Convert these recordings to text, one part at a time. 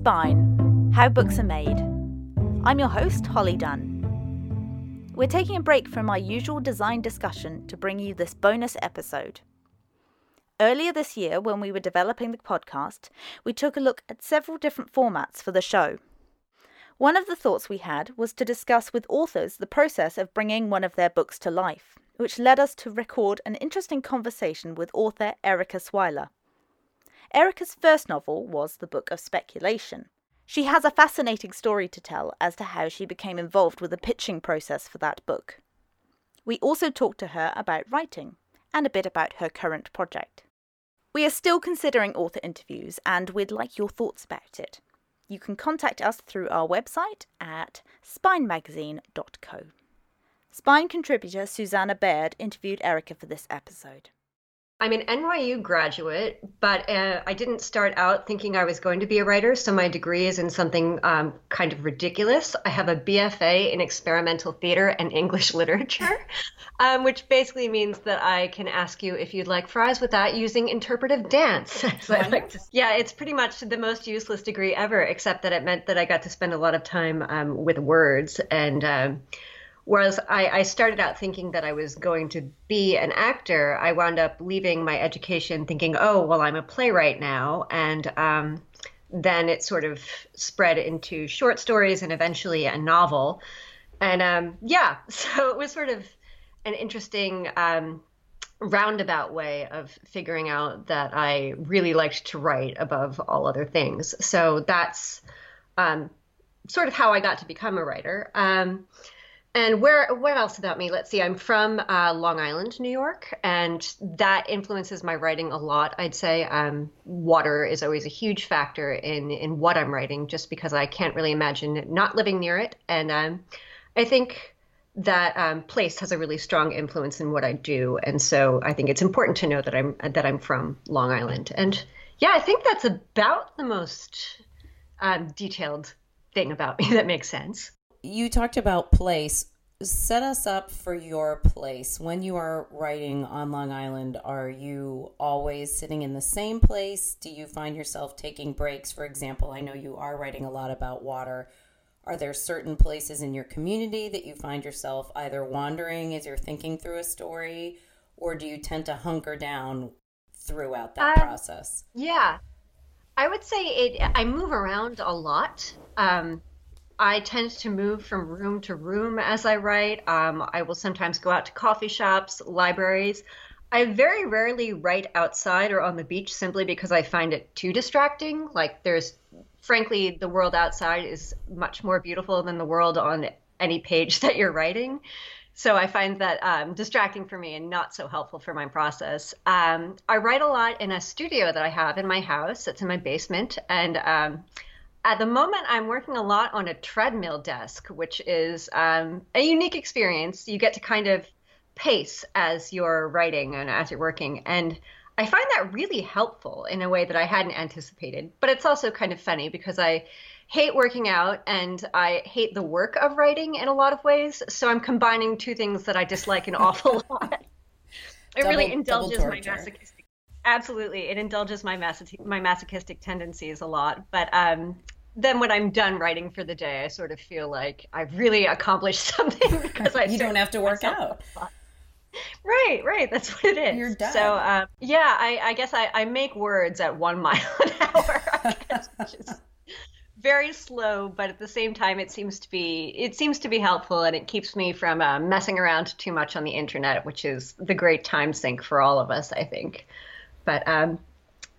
Spine How Books Are Made. I'm your host, Holly Dunn. We're taking a break from our usual design discussion to bring you this bonus episode. Earlier this year, when we were developing the podcast, we took a look at several different formats for the show. One of the thoughts we had was to discuss with authors the process of bringing one of their books to life, which led us to record an interesting conversation with author Erika Swyler. Erika's first novel was The Book of Speculation. She has a fascinating story to tell as to how she became involved with the pitching process for that book. We also talked to her about writing and a bit about her current project. We are still considering author interviews and we'd like your thoughts about it you can contact us through our website at spinemagazine.co. Spine contributor Susanna Baird interviewed Erika for this episode. I'm an NYU graduate, but uh, I didn't start out thinking I was going to be a writer. So my degree is in something um, kind of ridiculous. I have a BFA in experimental theater and English literature, um, which basically means that I can ask you if you'd like fries with that using interpretive dance. so like to, yeah, it's pretty much the most useless degree ever, except that it meant that I got to spend a lot of time um, with words and. Whereas I, I, started out thinking that I was going to be an actor, I wound up leaving my education thinking, oh, well, I'm a playwright now. And um, then it sort of spread into short stories and eventually a novel. And um, yeah, so it was sort of an interesting um, roundabout way of figuring out that I really liked to write above all other things. So that's um, sort of how I got to become a writer. Um, and where what else about me? Let's see. I'm from uh, Long Island, New York, and that influences my writing a lot. I'd say um, water is always a huge factor in in what I'm writing, just because I can't really imagine not living near it. And um, I think that um, place has a really strong influence in what I do, and so I think it's important to know that I'm that I'm from Long Island. And yeah, I think that's about the most um, detailed thing about me that makes sense you talked about place. Set us up for your place. When you are writing on Long Island, are you always sitting in the same place? Do you find yourself taking breaks? For example, I know you are writing a lot about water. Are there certain places in your community that you find yourself either wandering as you're thinking through a story, or do you tend to hunker down throughout that um, process? Yeah, I would say it. I move around a lot. Um, I tend to move from room to room as I write. Um, I will sometimes go out to coffee shops, libraries. I very rarely write outside or on the beach simply because I find it too distracting. Like, there's, frankly, the world outside is much more beautiful than the world on any page that you're writing. So I find that um, distracting for me and not so helpful for my process. Um, I write a lot in a studio that I have in my house. It's in my basement. And um, at the moment, I'm working a lot on a treadmill desk, which is um, a unique experience. You get to kind of pace as you're writing and as you're working. And I find that really helpful in a way that I hadn't anticipated. But it's also kind of funny because I hate working out and I hate the work of writing in a lot of ways. So I'm combining two things that I dislike an awful lot. It double, really indulges my masochistic absolutely. It indulges my masochistic, my masochistic tendencies a lot but um, then when i'm done writing for the day i sort of feel like i've really accomplished something because i you don't have to work out. right right. That's what it is. You're done. so um, yeah I, I, guess I, I, make words at one mile an hour which is very slow but at the same time it seems to be it seems to be helpful and it keeps me from uh, messing around too much on the internet which is the great time sink for all of us i think but um,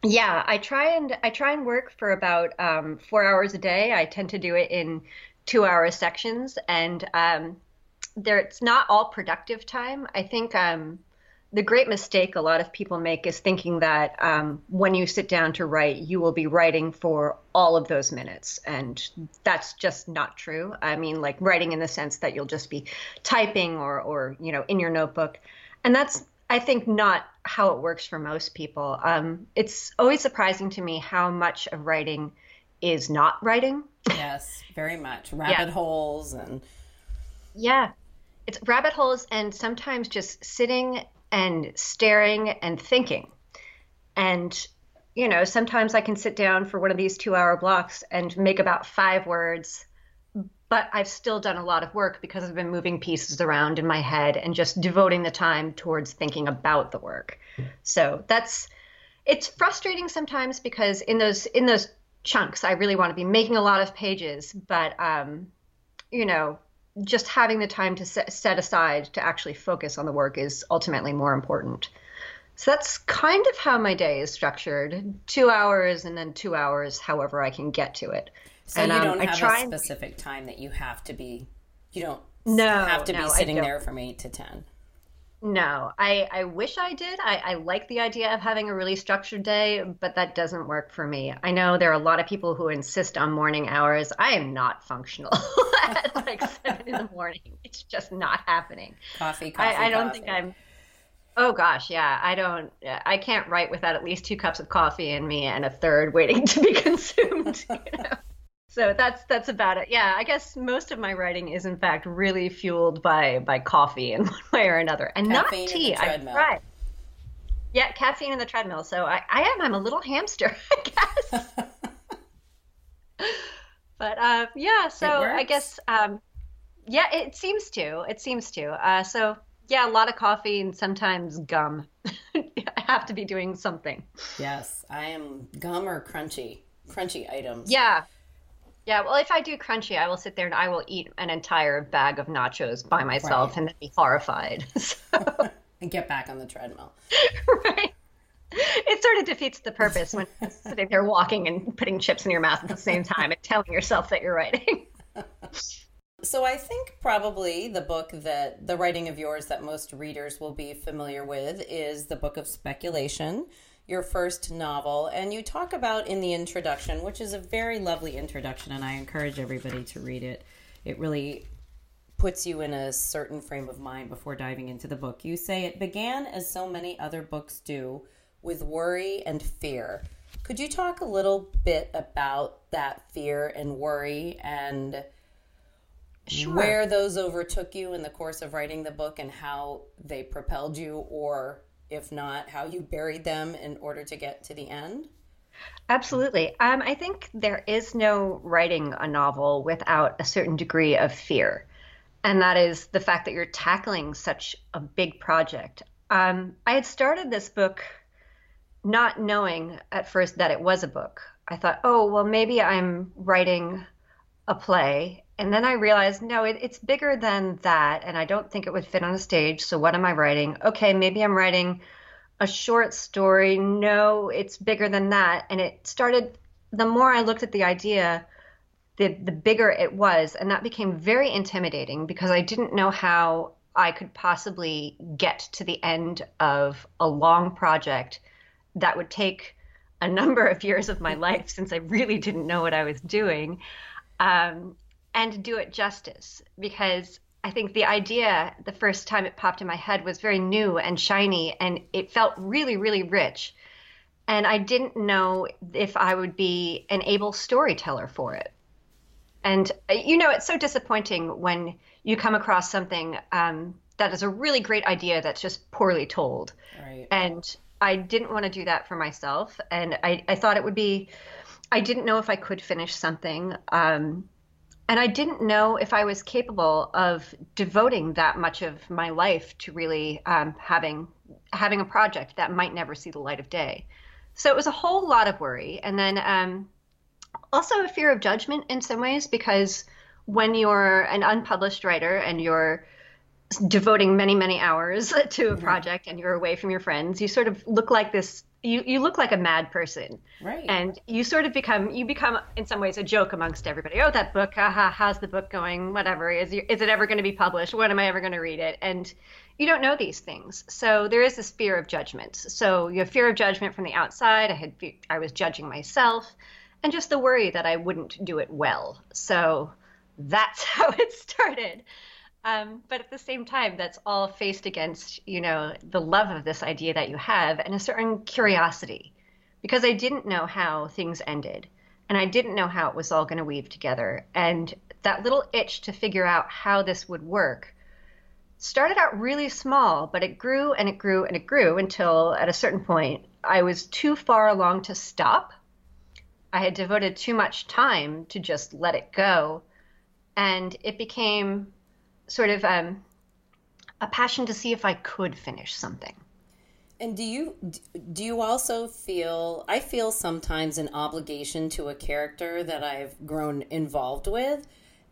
yeah, I try and I try and work for about um, four hours a day. I tend to do it in two-hour sections, and um, there it's not all productive time. I think um, the great mistake a lot of people make is thinking that um, when you sit down to write, you will be writing for all of those minutes, and that's just not true. I mean, like writing in the sense that you'll just be typing or or you know in your notebook, and that's I think not how it works for most people. Um, it's always surprising to me how much of writing is not writing. Yes, very much. Rabbit yeah. holes and. Yeah, it's rabbit holes and sometimes just sitting and staring and thinking. And you know, sometimes I can sit down for one of these two hour blocks and make about five words, but I've still done a lot of work because I've been moving pieces around in my head and just devoting the time towards thinking about the work. So that's it's frustrating sometimes because in those in those chunks I really want to be making a lot of pages, but um, you know, just having the time to set, set aside to actually focus on the work is ultimately more important. So that's kind of how my day is structured: two hours and then two hours, however I can get to it. So and, you um, don't I have try a and- specific time that you have to be. You don't No, have to no, be sitting there from eight to ten. No, I, I wish I did. I, I like the idea of having a really structured day, but that doesn't work for me. I know there are a lot of people who insist on morning hours. I am not functional at like seven in the morning. It's just not happening. Coffee, coffee. I, I don't coffee. think I'm. Oh gosh, yeah. I don't. I can't write without at least two cups of coffee in me and a third waiting to be consumed. You know? So that's that's about it. Yeah, I guess most of my writing is in fact really fueled by by coffee in one way or another, and Caffeine not and tea. I treadmill. tried. Yeah, caffeine in the treadmill. So I, I am. I'm a little hamster, I guess. but uh, yeah, so I guess um, yeah, it seems to. It seems to. Uh, so yeah, a lot of coffee and sometimes gum. I have to be doing something. yes, I am gum or crunchy, crunchy items. Yeah. Yeah, well, if I do crunchy, I will sit there and I will eat an entire bag of nachos by myself Right. and then be horrified. So, and get back on the treadmill. right. It sort of defeats the purpose when you're sitting there walking and putting chips in your mouth at the same time and telling yourself that you're writing. So I think probably the book that the writing of yours that most readers will be familiar with is the book of speculation, your first novel, and you talk about in the introduction, which is a very lovely introduction, and I encourage everybody to read it. It really puts you in a certain frame of mind before diving into the book. You say it began as so many other books do, with worry and fear. Could you talk a little bit about that fear and worry and Sure. where those overtook you in the course of writing the book and how they propelled you, or if not, how you buried them in order to get to the end? Absolutely. Um, I think there is no writing a novel without a certain degree of fear. And that is the fact that you're tackling such a big project. Um, I had started this book not knowing at first that it was a book. I thought, oh, well, maybe I'm writing a play. And then I realized, no, it, it's bigger than that. And I don't think it would fit on a stage. So what am I writing? Okay, maybe I'm writing a short story. No, it's bigger than that. And it started, the more I looked at the idea, the, the bigger it was. And that became very intimidating because I didn't know how I could possibly get to the end of a long project that would take a number of years of my life since I really didn't know what I was doing um, and do it justice because I think the idea the first time it popped in my head was very new and shiny and it felt really, really rich. And I didn't know if I would be an able storyteller for it. And, uh, you know, it's so disappointing when you come across something um, that is a really great idea that's just poorly told. Right. And I didn't want to do that for myself. And I, I thought it would be, I didn't know if I could finish something. Um, and I didn't know if I was capable of devoting that much of my life to really um, having having a project that might never see the light of day. So it was a whole lot of worry, and then um, also a fear of judgment in some ways because when you're an unpublished writer and you're devoting many many hours to a project and you're away from your friends, you sort of look like this. You, you look like a mad person. Right. and you sort of become you become in some ways a joke amongst everybody. Oh that book haha how's the book going? Whatever. Is you- is it ever going to be published? When am i ever going to read it? And you don't know these things. So there is this fear of judgment. So you have fear of judgment from the outside. I had i was judging myself and just the worry that i wouldn't do it well. So that's how it started um, but at the same time, that's all faced against, you know, the love of this idea that you have and a certain curiosity because I didn't know how things ended and I didn't know how it was all going to weave together. And that little itch to figure out how this would work started out really small, but it grew and it grew and it grew until at a certain point I was too far along to stop. I had devoted too much time to just let it go. And it became sort of um, a passion to see if I could finish something. And do you do you also feel I feel sometimes an obligation to a character that I've grown involved with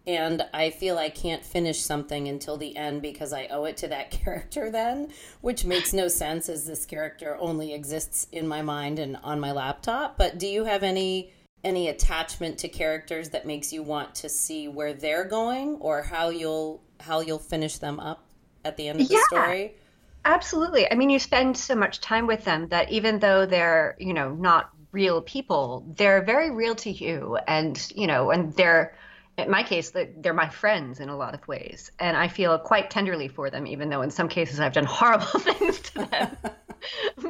and I feel I can't finish something until the end because I owe it to that character then, which makes no sense as this character only exists in my mind and on my laptop. But do you have any any attachment to characters that makes you want to see where they're going or how you'll how you'll finish them up at the end of the yeah. story? Absolutely. I mean, you spend so much time with them that even though they're, you know, not real people, they're very real to you and, you know, and they're in my case, they're my friends in a lot of ways, and I feel quite tenderly for them, even though in some cases I've done horrible things to them.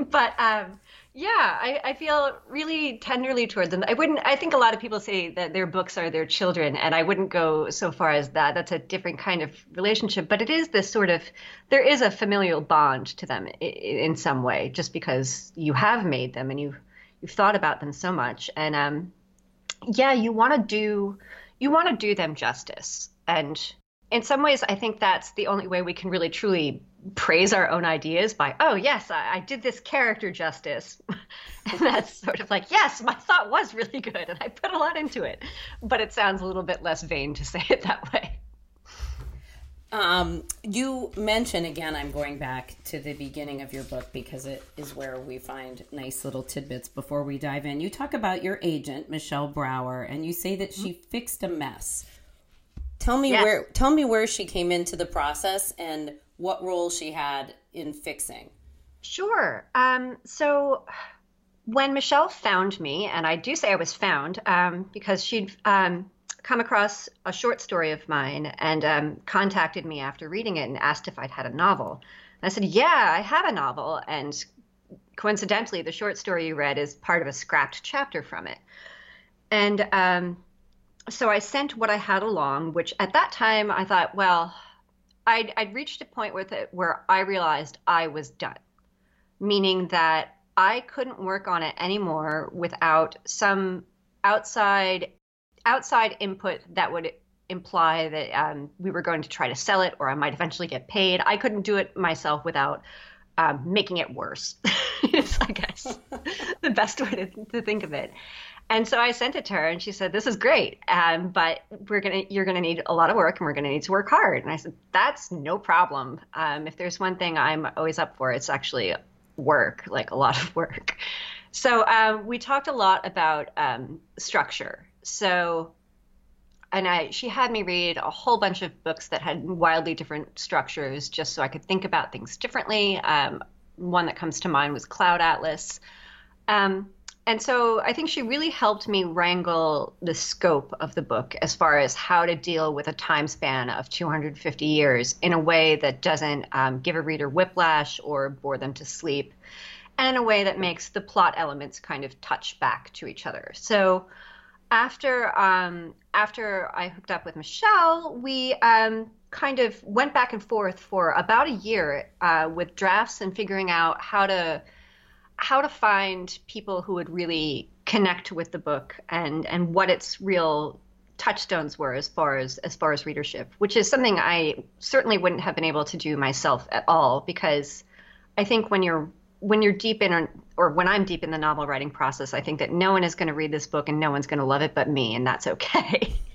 but um, yeah, I, I, feel really tenderly toward them. I wouldn't. I think a lot of people say that their books are their children, and I wouldn't go so far as that. That's a different kind of relationship, but it is this sort of. There is a familial bond to them in some way, just because you have made them and you you've thought about them so much, and um, yeah, you want to do you want to do them justice. And in some ways, I think that's the only way we can really truly praise our own ideas by, oh, yes, I, I did this character justice. and that's sort of like, yes, my thought was really good and I put a lot into it. But it sounds a little bit less vain to say it that way. Um, you mention again, I'm going back to the beginning of your book because it is where we find nice little tidbits before we dive in. You talk about your agent, Michelle Brower, and you say that she fixed a mess. Tell me yes. where tell me where she came into the process and what role she had in fixing. Sure. Um, so when Michelle found me, and I do say I was found um, because she'd um, come across a short story of mine and um, contacted me after reading it and asked if I'd had a novel. And I said, Yeah, I have a novel. And coincidentally, the short story you read is part of a scrapped chapter from it. And um, so I sent what I had along, which at that time I thought, well, I'd, I'd reached a point with it where I realized I was done, meaning that I couldn't work on it anymore without some outside outside input that would imply that um, we were going to try to sell it or I might eventually get paid. I couldn't do it myself without um, making it worse. I guess, the best way to, to, think of it. And so I sent it to her, and she said, "This is great, um, but we're gonna you're gonna need a lot of work, and we're gonna need to work hard." And I said, "That's no problem. Um, if there's one thing I'm always up for, it's actually work, like a lot of work." So um, we talked a lot about um, structure so and I she had me read a whole bunch of books that had wildly different structures just so I could think about things differently. Um, one that comes to mind was Cloud Atlas. Um, and so I think she really helped me wrangle the scope of the book as far as how to deal with a time span of 250 years in a way that doesn't um, give a reader whiplash or bore them to sleep, and in a way that makes the plot elements kind of touch back to each other. So after um, after I hooked up with Michelle, we um, kind of went back and forth for about a year uh, with drafts and figuring out how to how to find people who would really connect with the book and and what its real touchstones were as far as as far as readership, which is something I certainly wouldn't have been able to do myself at all because I think when you're when you're deep in or when I'm deep in the novel writing process, I think that no one is going to read this book and no one's going to love it but me, and that's okay.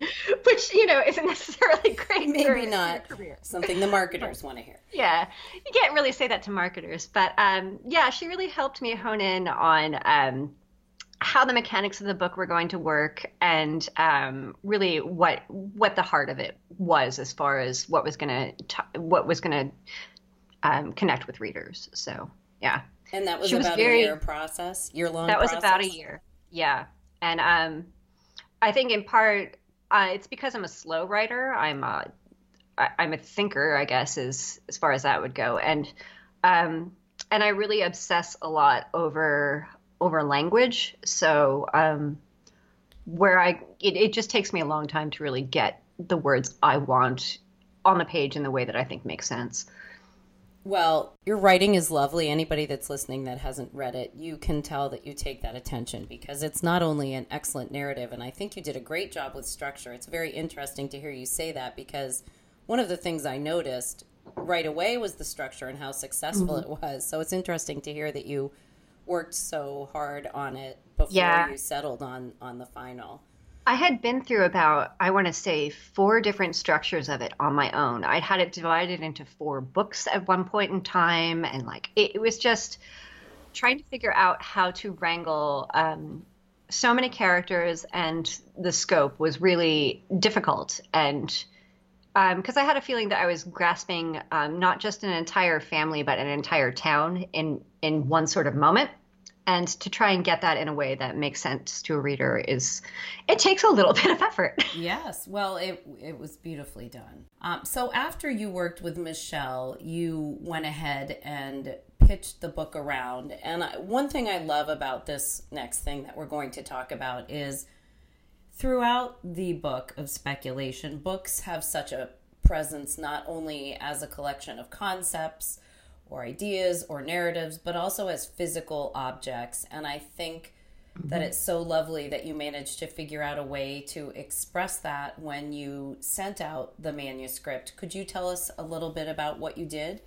Which you know isn't necessarily great. Maybe not something the marketers want to hear. Yeah, you can't really say that to marketers, but um, yeah, she really helped me hone in on um, how the mechanics of the book were going to work and um, really what what the heart of it was as far as what was going to what was going to um, connect with readers. So yeah. And that was she about was very, a year process, year long. That was process? about a year. Yeah, and um, I think in part uh, it's because I'm a slow writer. I'm a I'm a thinker, I guess, as as far as that would go, and um, and I really obsess a lot over over language. So um, where I it, it just takes me a long time to really get the words I want on the page in the way that I think makes sense. Well, your writing is lovely. Anybody that's listening that hasn't read it, you can tell that you take that attention because it's not only an excellent narrative, and I think you did a great job with structure. It's very interesting to hear you say that because one of the things I noticed right away was the structure and how successful mm-hmm. it was. So it's interesting to hear that you worked so hard on it before yeah. you settled on on the final. I had been through about, I want to say, four different structures of it on my own. I had it divided into four books at one point in time, and like it, it was just trying to figure out how to wrangle um, so many characters, and the scope was really difficult. And because um, I had a feeling that I was grasping um, not just an entire family, but an entire town in in one sort of moment and to try and get that in a way that makes sense to a reader is it takes a little bit of effort. Yes. Well it, it was beautifully done. Um, so after you worked with michelle you went ahead and pitched the book around. And I, one thing i love about this next thing that we're going to talk about is throughout the book of speculation books have such a presence not only as a collection of concepts or ideas or narratives, but also as physical objects. And I think mm-hmm. that it's so lovely that you managed to figure out a way to express that when you sent out the manuscript. Could you tell us a little bit about what you did?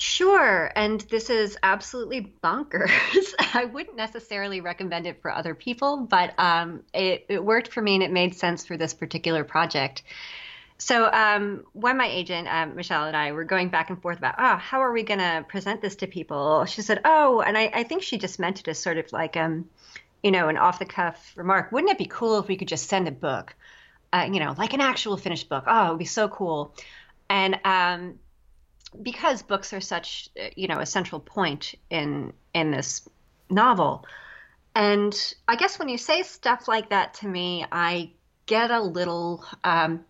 Sure. And this is absolutely bonkers. I wouldn't necessarily recommend it for other people, but um, it, it worked for me and it made sense for this particular project. So um, when my agent um, Michelle and I were going back and forth about, oh, how are we going to present this to people? She said, oh, and I, I, think she just meant it as sort of like, um, you know, an off the cuff remark. Wouldn't it be cool if we could just send a book, uh, you know, like an actual finished book? Oh, it would be so cool. And um, because books are such, you know, a central point in in this novel, and I guess when you say stuff like that to me, I get a little um,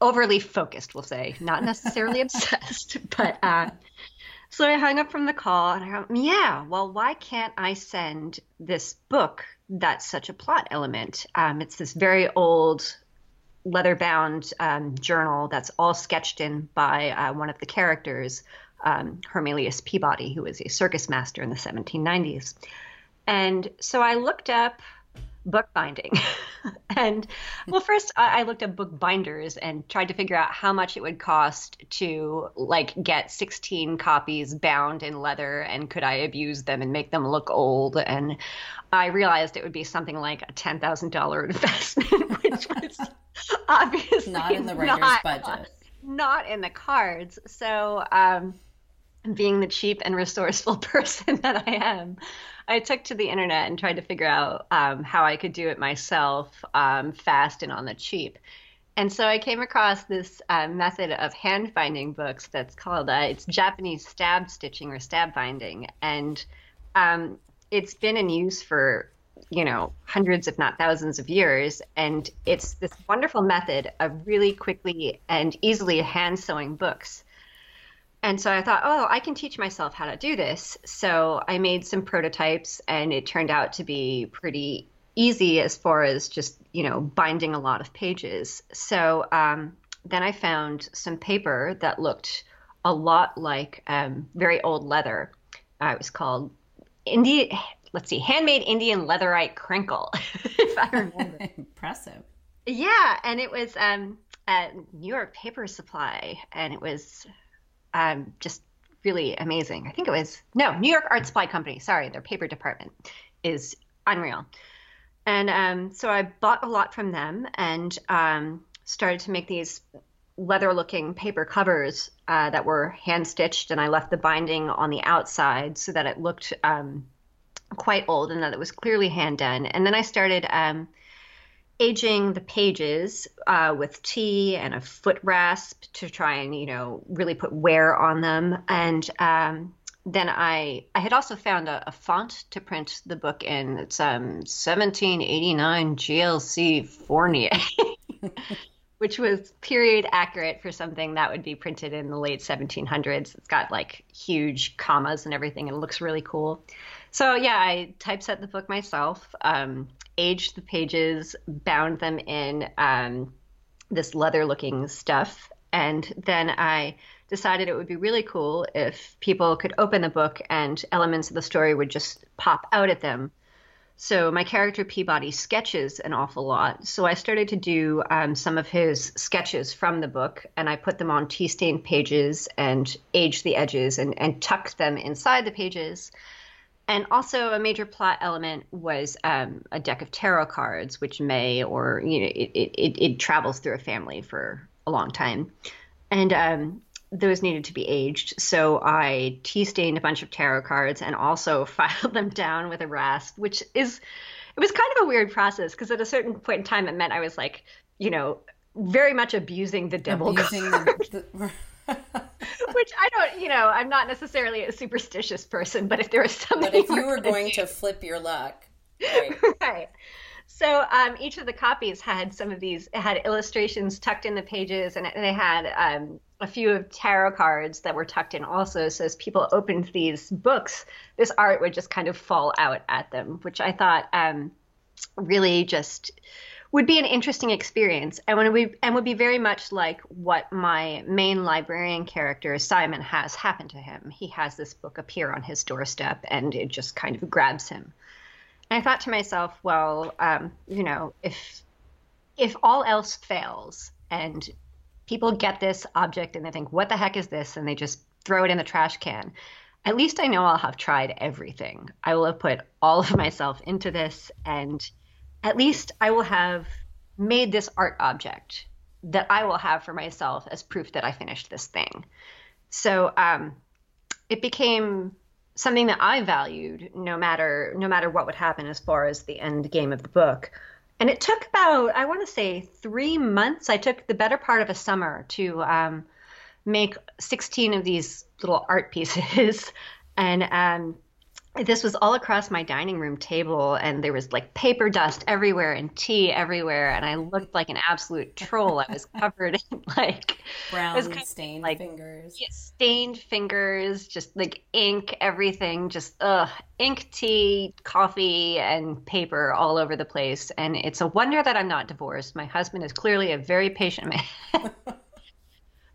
overly focused, we'll say, not necessarily obsessed, but uh, so I hung up from the call and I go, yeah, well, why can't I send this book that's such a plot element? Um, it's this very old leather bound um, journal that's all sketched in by uh, one of the characters, um, Hermelius Peabody, who was a circus master in the 1790s. And so I looked up bookbinding. and well, first I, I looked at book binders and tried to figure out how much it would cost to like get 16 copies bound in leather and could I abuse them and make them look old. And I realized it would be something like a $10,000 investment, which was obviously not in the writer's not, budget. Not in the cards. So, um, being the cheap and resourceful person that I am, I took to the internet and tried to figure out um, how I could do it myself um, fast and on the cheap. And so I came across this uh, method of hand binding books that's called uh, it's Japanese stab stitching or stab binding, and um, it's been in use for you know hundreds if not thousands of years. And it's this wonderful method of really quickly and easily hand sewing books and so I thought, oh, I can teach myself how to do this. So I made some prototypes, and it turned out to be pretty easy as far as just, you know, binding a lot of pages. So um, then I found some paper that looked a lot like um, very old leather. Uh, it was called Indian, let's see, handmade Indian leatherite crinkle, if I remember. Impressive. Yeah, and it was um, at New York Paper Supply, and it was um, just really amazing. I think it was no New York Art Supply Company. Sorry, their paper department is unreal. And um, so I bought a lot from them and um, started to make these leather-looking paper covers uh, that were hand stitched, and I left the binding on the outside so that it looked um, quite old and that it was clearly hand done. And then I started um, aging the pages uh, with tea and a foot rasp to try and you know really put wear on them and um, then I I had also found a, a, font to print the book in. It's um 1789 GLC Fournier, which was period accurate for something that would be printed in the late 1700s. It's got like huge commas and everything, and it looks really cool. So yeah, I typeset the book myself. Um, aged the pages, bound them in um, this leather looking stuff, And then I decided it would be really cool if people could open the book and elements of the story would just pop out at them. So my character Peabody sketches an awful lot. So I started to do um, some of his sketches from the book, and I put them on tea stained pages and aged the edges and, and tucked them inside the pages. And also, a major plot element was um, a deck of tarot cards, which may or you know it, it, it travels through a family for a long time, and um, those needed to be aged. So I tea stained a bunch of tarot cards and also filed them down with a rasp, which is it was kind of a weird process because at a certain point in time it meant I was like, you know, very much abusing the devil abusing the, the... Which I don't, you know, I'm not necessarily a superstitious person, but if there was something, but if you were going to flip your luck, right? right. So um, each of the copies had some of these had illustrations tucked in the pages, and they had um, a few of tarot cards that were tucked in also. So as people opened these books, this art would just kind of fall out at them, which I thought um, really just would be an interesting experience and would be and would be very much like what my main librarian character Simon has happened to him. He has this book appear on his doorstep and it just kind of grabs him. And I thought to myself, well, um, you know, if if all else fails and people get this object and they think, what the heck is this? And they just throw it in the trash can. At least I know I'll have tried everything. I will have put all of myself into this, and at least I will have made this art object that I will have for myself as proof that I finished this thing. So um, it became something that I valued, no matter no matter what would happen as far as the end game of the book. And it took about, I want to say, three months. I took the better part of a summer to um, make 16 of these little art pieces. and um, this was all across my dining room table and there was like paper dust everywhere and tea everywhere and i looked like an absolute troll. I was covered in like brown stained like, fingers. yeah, stained fingers just like ink everything just ugh ink tea coffee and paper all over the place. And it's a wonder that i'm not divorced. My husband is clearly a very patient man.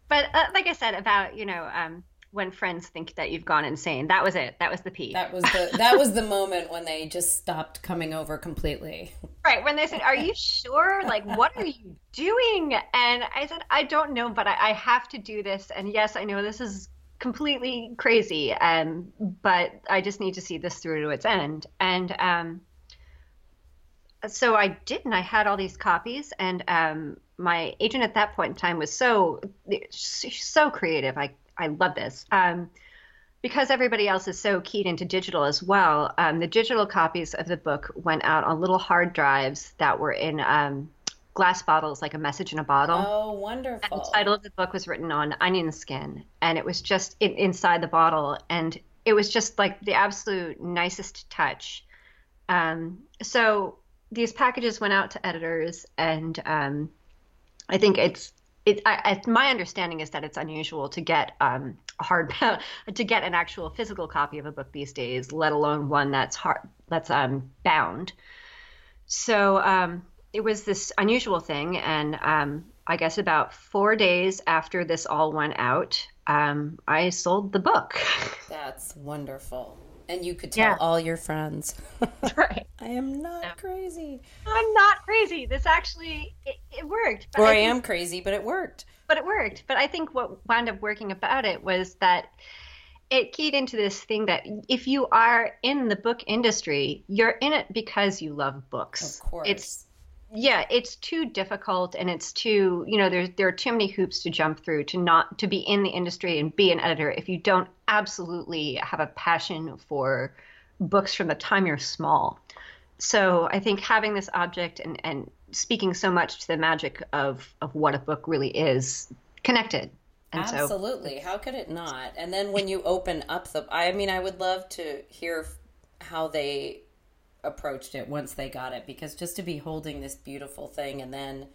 But uh, like i said about you know um, when friends think that you've gone insane. That was it. That was the peak. That was the that was the moment when they just stopped coming over completely. Right. When they said, Are you sure? Like, what are you doing? And I said, I don't know, but I, I have to do this. And yes, I know this is completely crazy. Um, but I just need to see this through to its end. And um so I did, and I had all these copies, and um, my agent at that point in time was so so creative. I I love this. Um, because everybody else is so keyed into digital as well, um, the digital copies of the book went out on little hard drives that were in um, glass bottles, like a message in a bottle. Oh, wonderful! And the title of the book was written on onion skin, and it was just in, inside the bottle, and it was just like the absolute nicest touch. Um, so these packages went out to editors, and um, I think it's it, I, I, my understanding is that it's unusual to get um, hard to get an actual physical copy of a book these days, let alone one that's hard that's um, bound. So um, it was this unusual thing, and um, I guess about four days after this all went out, um, I sold the book. That's wonderful. And you could tell yeah. all your friends. right. I am not no. crazy. I'm not crazy. This actually it, it worked. or I, I am crazy, but it worked. But it worked. But I think what wound up working about it was that it keyed into this thing that if you are in the book industry, you're in it because you love books. Of course. It's yeah, it's too difficult and it's too, you know, there's there are too many hoops to jump through to not to be in the industry and be an editor if you don't absolutely have a passion for books from the time you're small. So I think having this object and, and speaking so much to the magic of, of what a book really is connected. And Absolutely. So, how could it not? And then when you open up the, I mean, I would love to hear how they approached it once they got it because just to be holding this beautiful thing and then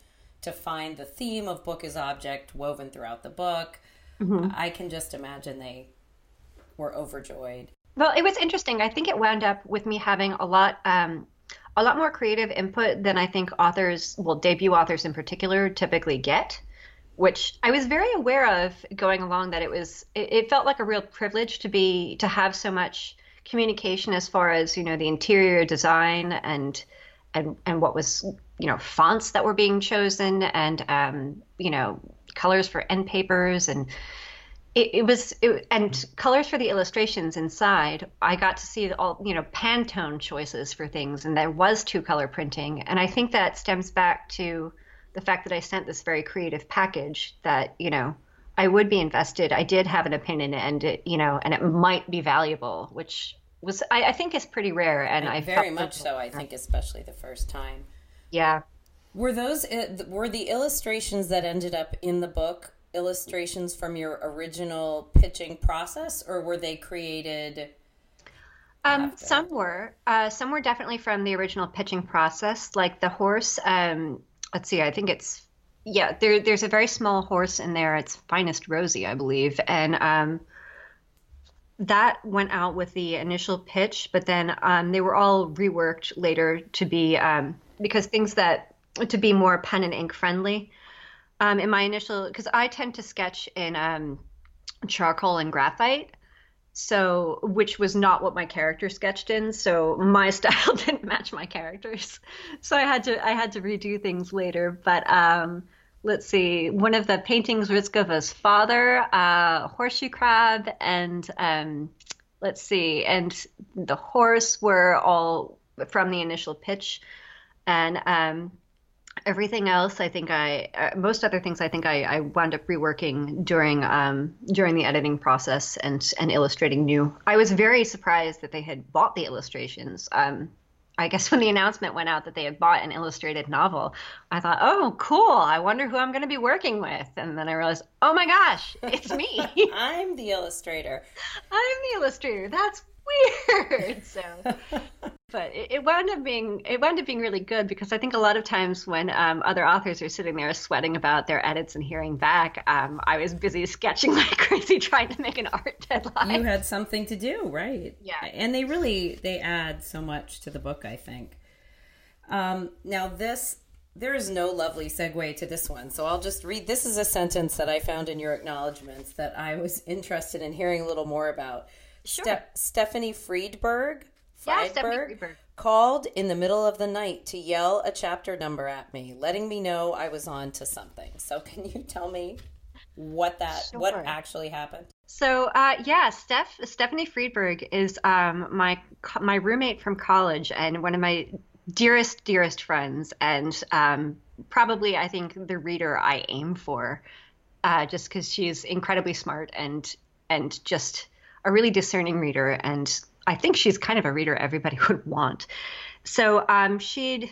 to find the theme of book as object woven throughout the book, mm-hmm. I can just imagine they were overjoyed. Well, it was interesting. I think it wound up with me having a lot, um, a lot more creative input than I think authors, well, debut authors in particular, typically get. which I was very aware of going along. That it was it, it felt like a real privilege to be to have so much communication as far as you know the interior design and and and what was you know fonts that were being chosen and um, you know colors for end papers. And it, it was it, and colors for the illustrations inside i got to see all you know pantone choices for things. And there was two color printing. And i think that stems back to the fact that i sent this very creative package that you know i would be invested i did have an opinion and it you know and it might be valuable which was i, I think is pretty rare and i very much so i think especially the first time yeah were those uh, were the illustrations that ended up in the book illustrations from your original pitching process, or were they created? Um, some were. Uh, some were definitely from the original pitching process. Like the horse. Um, let's see. I think it's yeah. There, there's a very small horse in there. It's finest Rosie, I believe, and um, that went out with the initial pitch. But then um, they were all reworked later to be um, because things that to be more pen and ink friendly um, in my initial because I tend to sketch in um, charcoal and graphite, so which was not what my character sketched in. So my style didn't match my characters, so I had to I had to redo things later. But um, let's see, one of the paintings Rizkova's father, uh, horseshoe crab, and um, let's see, and the horse were all from the initial pitch, and um, everything else i think i uh, most other things i think I, I wound up reworking during um, during the editing process and and illustrating new. I was very surprised that they had bought the illustrations um, i guess when the announcement went out that they had bought an illustrated novel i thought oh cool. I wonder who i'm going to be working with. And then i realized oh my gosh it's me. I'm the illustrator. I'm the illustrator. That's weird. So but it, it, wound up being it wound up being really good because I think a lot of times when um, other authors are sitting there sweating about their edits and hearing back, um, I was busy sketching like crazy trying to make an art deadline. You had something to do, right? Yeah, and they really they add so much to the book. I think. Um, now this there is no lovely segue to this one, so I'll just read. This is a sentence that I found in your acknowledgments that I was interested in hearing a little more about. Sure. Ste- Stephanie Friedberg Friedberg, yeah, called in the middle of the night to yell a chapter number at me, letting me know I was on to something. So can you tell me what that sure. what actually happened? So uh, yeah, Steph Stephanie Friedberg is um, my my roommate from college and one of my dearest dearest friends, and um, probably I think the reader I aim for, uh, just because she's incredibly smart and and just a really discerning reader and I think she's kind of a reader everybody would want. So um, she'd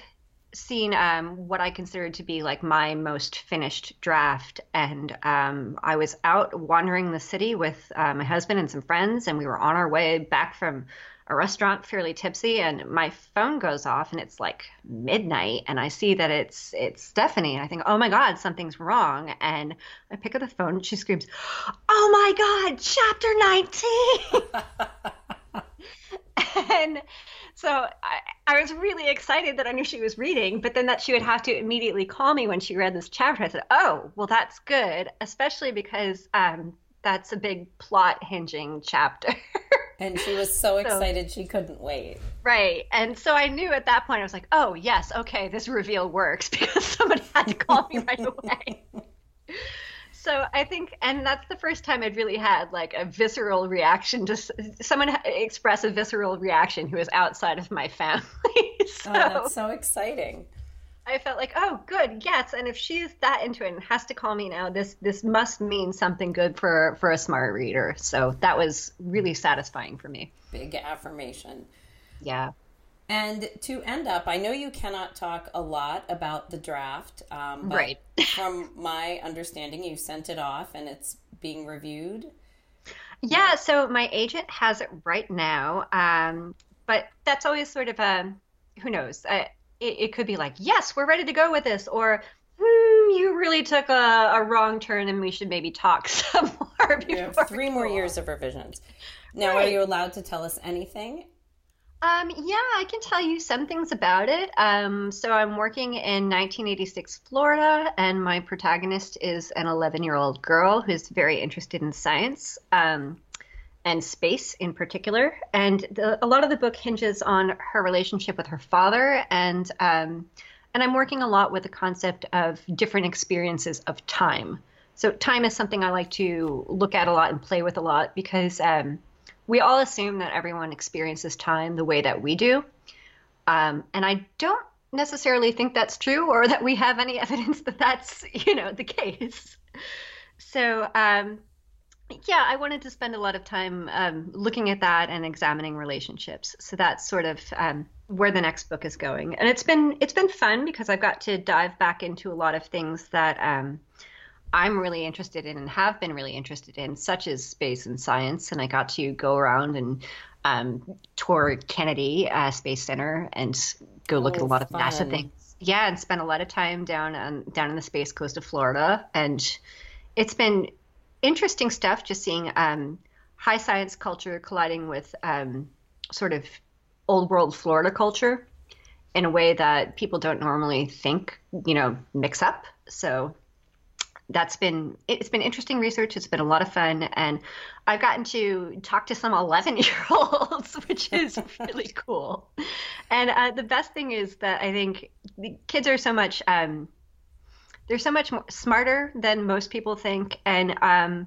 seen um, what I considered to be like my most finished draft, and um, I was out wandering the city with uh, my husband and some friends, and we were on our way back from a restaurant fairly tipsy and my phone goes off and it's like midnight and I see that it's it's Stephanie and I think oh my god something's wrong and I pick up the phone and she screams oh my god chapter 19 and so I, I, was really excited that I knew she was reading, but then that she would have to immediately call me when she read this chapter. I said, "Oh, well, that's good, especially because um, that's a big plot hinging chapter." and she was so excited so, she couldn't wait. Right, and so I knew at that point I was like, "Oh, yes, okay, this reveal works because somebody had to call me right away." So I think, and that's the first time I'd really had like a visceral reaction to someone express a visceral reaction who is outside of my family. Oh, so, oh, that's so exciting. I felt like, oh, good, yes. And if she's that into it and has to call me now, this this must mean something good for for a smart reader. So that was really satisfying for me. Big affirmation. Yeah. And to end up, I know you cannot talk a lot about the draft, um, right? from my understanding, you sent it off and it's being reviewed. Yeah, so my agent has it right now, um, but that's always sort of a who knows. Uh, it, it, could be like, yes, we're ready to go with this, or hmm, you really took a, a, wrong turn, and we should maybe talk some more. Before three more years of revisions. Now, right. are you allowed to tell us anything? Um, yeah, I can tell you some things about it. Um, so I'm working in 1986 Florida, and my protagonist is an 11 year old girl who's very interested in science um, and space in particular. And the, a lot of the book hinges on her relationship with her father, and um, and I'm working a lot with the concept of different experiences of time. So time is something I like to look at a lot and play with a lot because um, we all assume that everyone experiences time the way that we do. Um, and I don't necessarily think that's true or that we have any evidence that that's, you know, the case. So, um, yeah, I wanted to spend a lot of time um, looking at that and examining relationships. So that's sort of um, where the next book is going, and it's been it's been fun because I've got to dive back into a lot of things that um, I'm really interested in and have been really interested in, such as space and science. And I got to go around and um, tour Kennedy uh, Space Center and go look oh, at a oh, lot of fun. NASA things. Yeah, and spend a lot of time down on down in the space coast of Florida, and it's been interesting stuff. Just seeing um, high science culture colliding with um, sort of old world Florida culture in a way that people don't normally think, you know, mix up. So that's been it's been interesting research. It's been a lot of fun, and I've gotten to talk to some 11 year olds, which is really cool. And uh, the best thing is that I think the kids are so much um, they're so much more smarter than most people think, and um,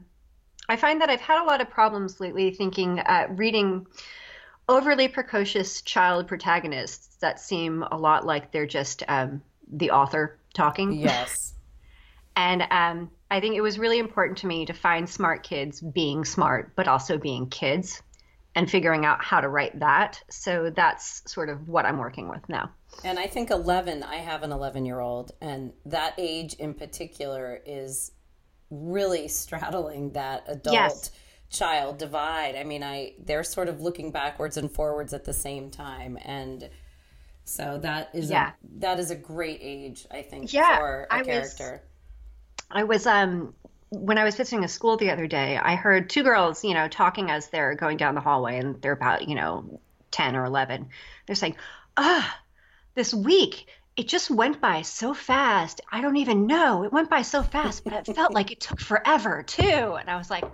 I find that I've had a lot of problems lately thinking uh, reading overly precocious child protagonists that seem a lot like they're just um, the author talking. Yes. And um, I think it was really important to me to find smart kids being smart, but also being kids and figuring out how to write that. So that's sort of what I'm working with now. And I think 11, I have an 11 year old, and that age in particular is really straddling that adult yes. child divide. I mean, I they're sort of looking backwards and forwards at the same time and so that is yeah. a, that is a great age, I think, yeah, for a I character. Was, I was um when I was visiting a school the other day, I heard two girls, you know, talking as they're going down the hallway, and they're about, you know, ten or eleven. They're saying, "Ah, this week it just went by so fast. I don't even know. It went by so fast, but it felt like it took forever too." And I was like,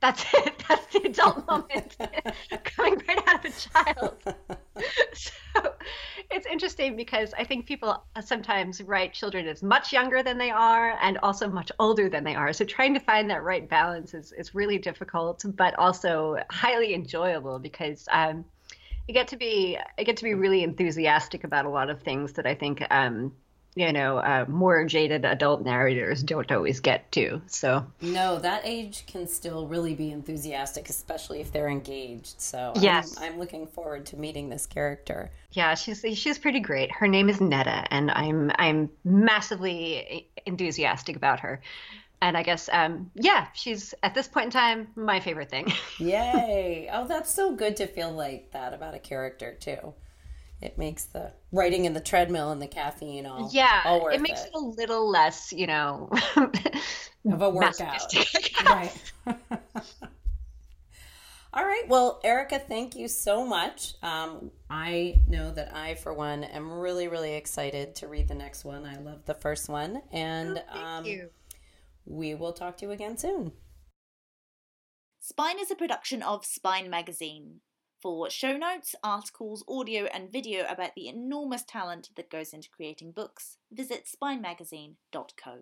that's it. That's the adult moment coming right out of a child. so it's interesting because I think people sometimes write children as much younger than they are and also much older than they are. So trying to find that right balance is, is really difficult, but also highly enjoyable because um, you get to be I get to be really enthusiastic about a lot of things that I think um, you know, uh, more jaded adult narrators don't always get to. So no, that age can still really be enthusiastic, especially if they're engaged. So yes, I'm, I'm looking forward to meeting this character. Yeah, she's she's pretty great. Her name is Netta, and I'm I'm massively enthusiastic about her. And I guess, um, yeah, she's at this point in time my favorite thing. Yay! Oh, that's so good to feel like that about a character too it makes the writing in the treadmill and the caffeine all yeah all it makes it. it. a little less you know of a workout. right. All right. Well Erika thank you so much. Um, i know that i for one am really really excited to read the next one. I love the first one. And oh, um, we will talk to you again soon. Spine is a production of spine magazine for show notes, articles, audio, and video about the enormous talent that goes into creating books, visit spinemagazine.co.